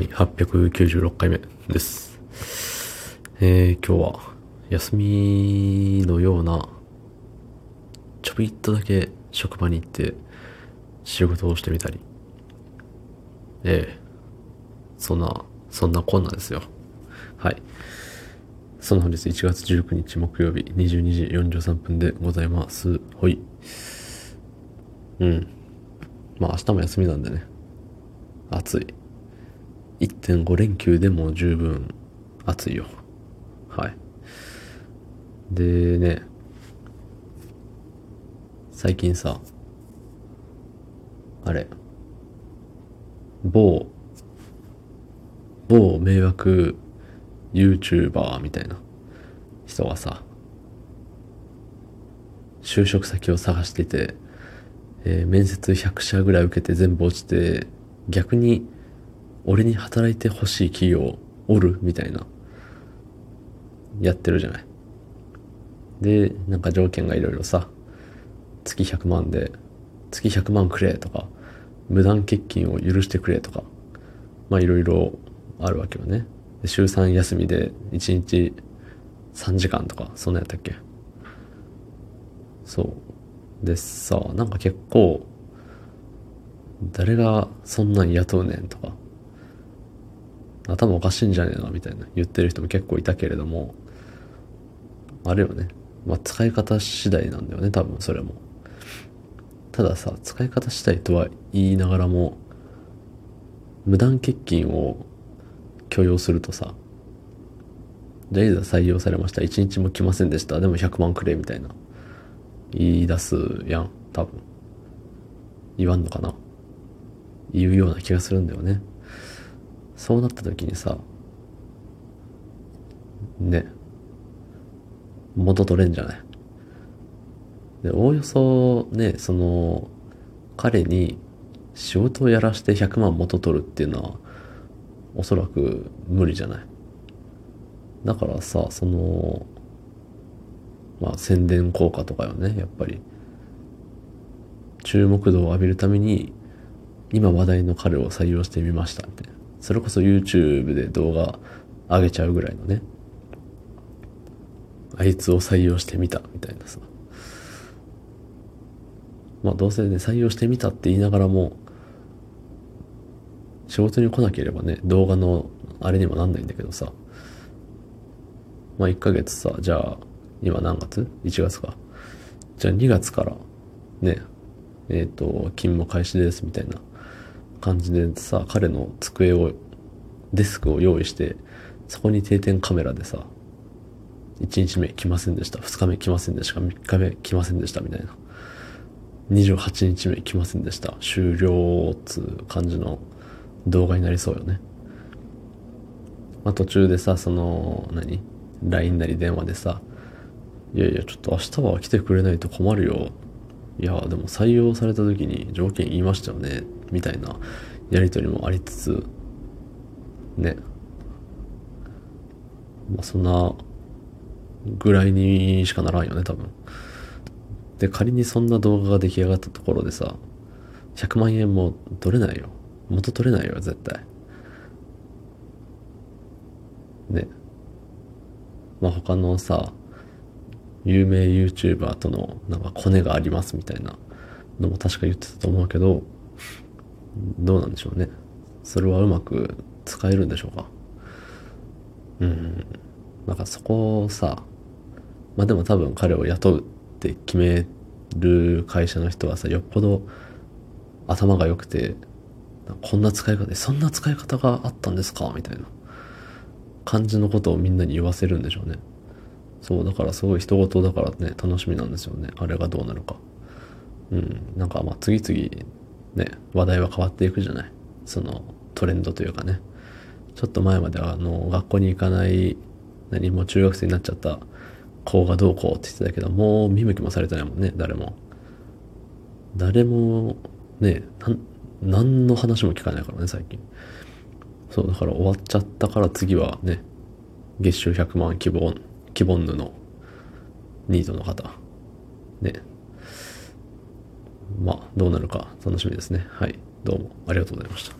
はい、896回目です。えー、今日は休みのような、ちょびっとだけ職場に行って仕事をしてみたり、ええそんな、そんなこんなですよ。はい。その本日1月19日木曜日22時43分でございます。ほい。うん。まあ明日も休みなんでね。暑い。1.5連休でも十分暑いよ。はい。でね、最近さ、あれ、某、某迷惑 YouTuber みたいな人がさ、就職先を探してて、えー面接100社ぐらい受けて全部落ちて、逆に俺に働いてほしい企業おる？みたいな、やってるじゃない。で、なんか条件がいろいろさ、月100万で、月100万くれとか、無断欠勤を許してくれとか、まあいろいろあるわけよね。週3休みで1日3時間とか、そんなやったっけそう。でさ、なんか結構、誰がそんなん雇うねんとか、頭おかしいんじゃねえのみたいな言ってる人も結構いたけれども、あれよね。まあ使い方次第なんだよね、多分それも。たださ、使い方次第とは言いながらも、無断欠勤を許容するとさ、じゃあいざ採用されました。一日も来ませんでした。でも100万くれ、みたいな。言い出すやん、多分。言わんのかな言うような気がするんだよね。そうなった時にさ、ね、元取れんじゃない？で、おおよそね、その、彼に仕事をやらして100万元取るっていうのは、おそらく無理じゃない？だからさ、その、まあ宣伝効果とかよね、やっぱり。注目度を浴びるために、今話題の彼を採用してみましたみたいな。それこそ YouTube で動画上げちゃうぐらいのね。あいつを採用してみたみたいなさ。まあどうせね、採用してみたって言いながらも、仕事に来なければね、動画のあれにもなんないんだけどさ。まあ1ヶ月さ、じゃあ、今何月 ?1 月か。じゃあ2月から、ね、えっ、と、勤務開始ですみたいな感じでさ、彼の机を、デスクを用意して、そこに定点カメラでさ、1日目来ませんでした、2日目来ませんでした、3日目来ませんでしたみたいな。28日目来ませんでした、終了っつう感じの動画になりそうよね。まあ途中でさ、その、何 ?LINE なり電話でさ、いやいや、ちょっと明日は来てくれないと困るよ。いや、でも採用された時に条件言いましたよね。みたいなやりとりもありつつ、ね。まあそんなぐらいにしかならんよね、多分。で、仮にそんな動画が出来上がったところでさ、100万円も取れないよ。元取れないよ、絶対。ね。まあ他のさ、有名 YouTuber とのなんかコネがありますみたいなのも確か言ってたと思うけど、どうなんでしょうね。それはうまく使えるんでしょうか。うん。なんかそこをさ、まあでも多分彼を雇うって決める会社の人はさ、よっぽど頭が良くて、こんな使い方で、そんな使い方があったんですか？みたいな感じのことをみんなに言わせるんでしょうね。そう、だからすごい人事だからね、楽しみなんですよね。あれがどうなるか。うん。なんかまあ次々ね、話題は変わっていくじゃない。そのトレンドというかね。ちょっと前まではあの、学校に行かない、何も中学生になっちゃった子がどうこうって言ってたけど、もう見向きもされてないもんね、誰も。誰も、ね、何の話も聞かないからね、最近。そう、だから終わっちゃったから次はね、月収100万希望、希望ぬのニートの方。ね。まあ、どうなるか楽しみですね。はい。どうもありがとうございました。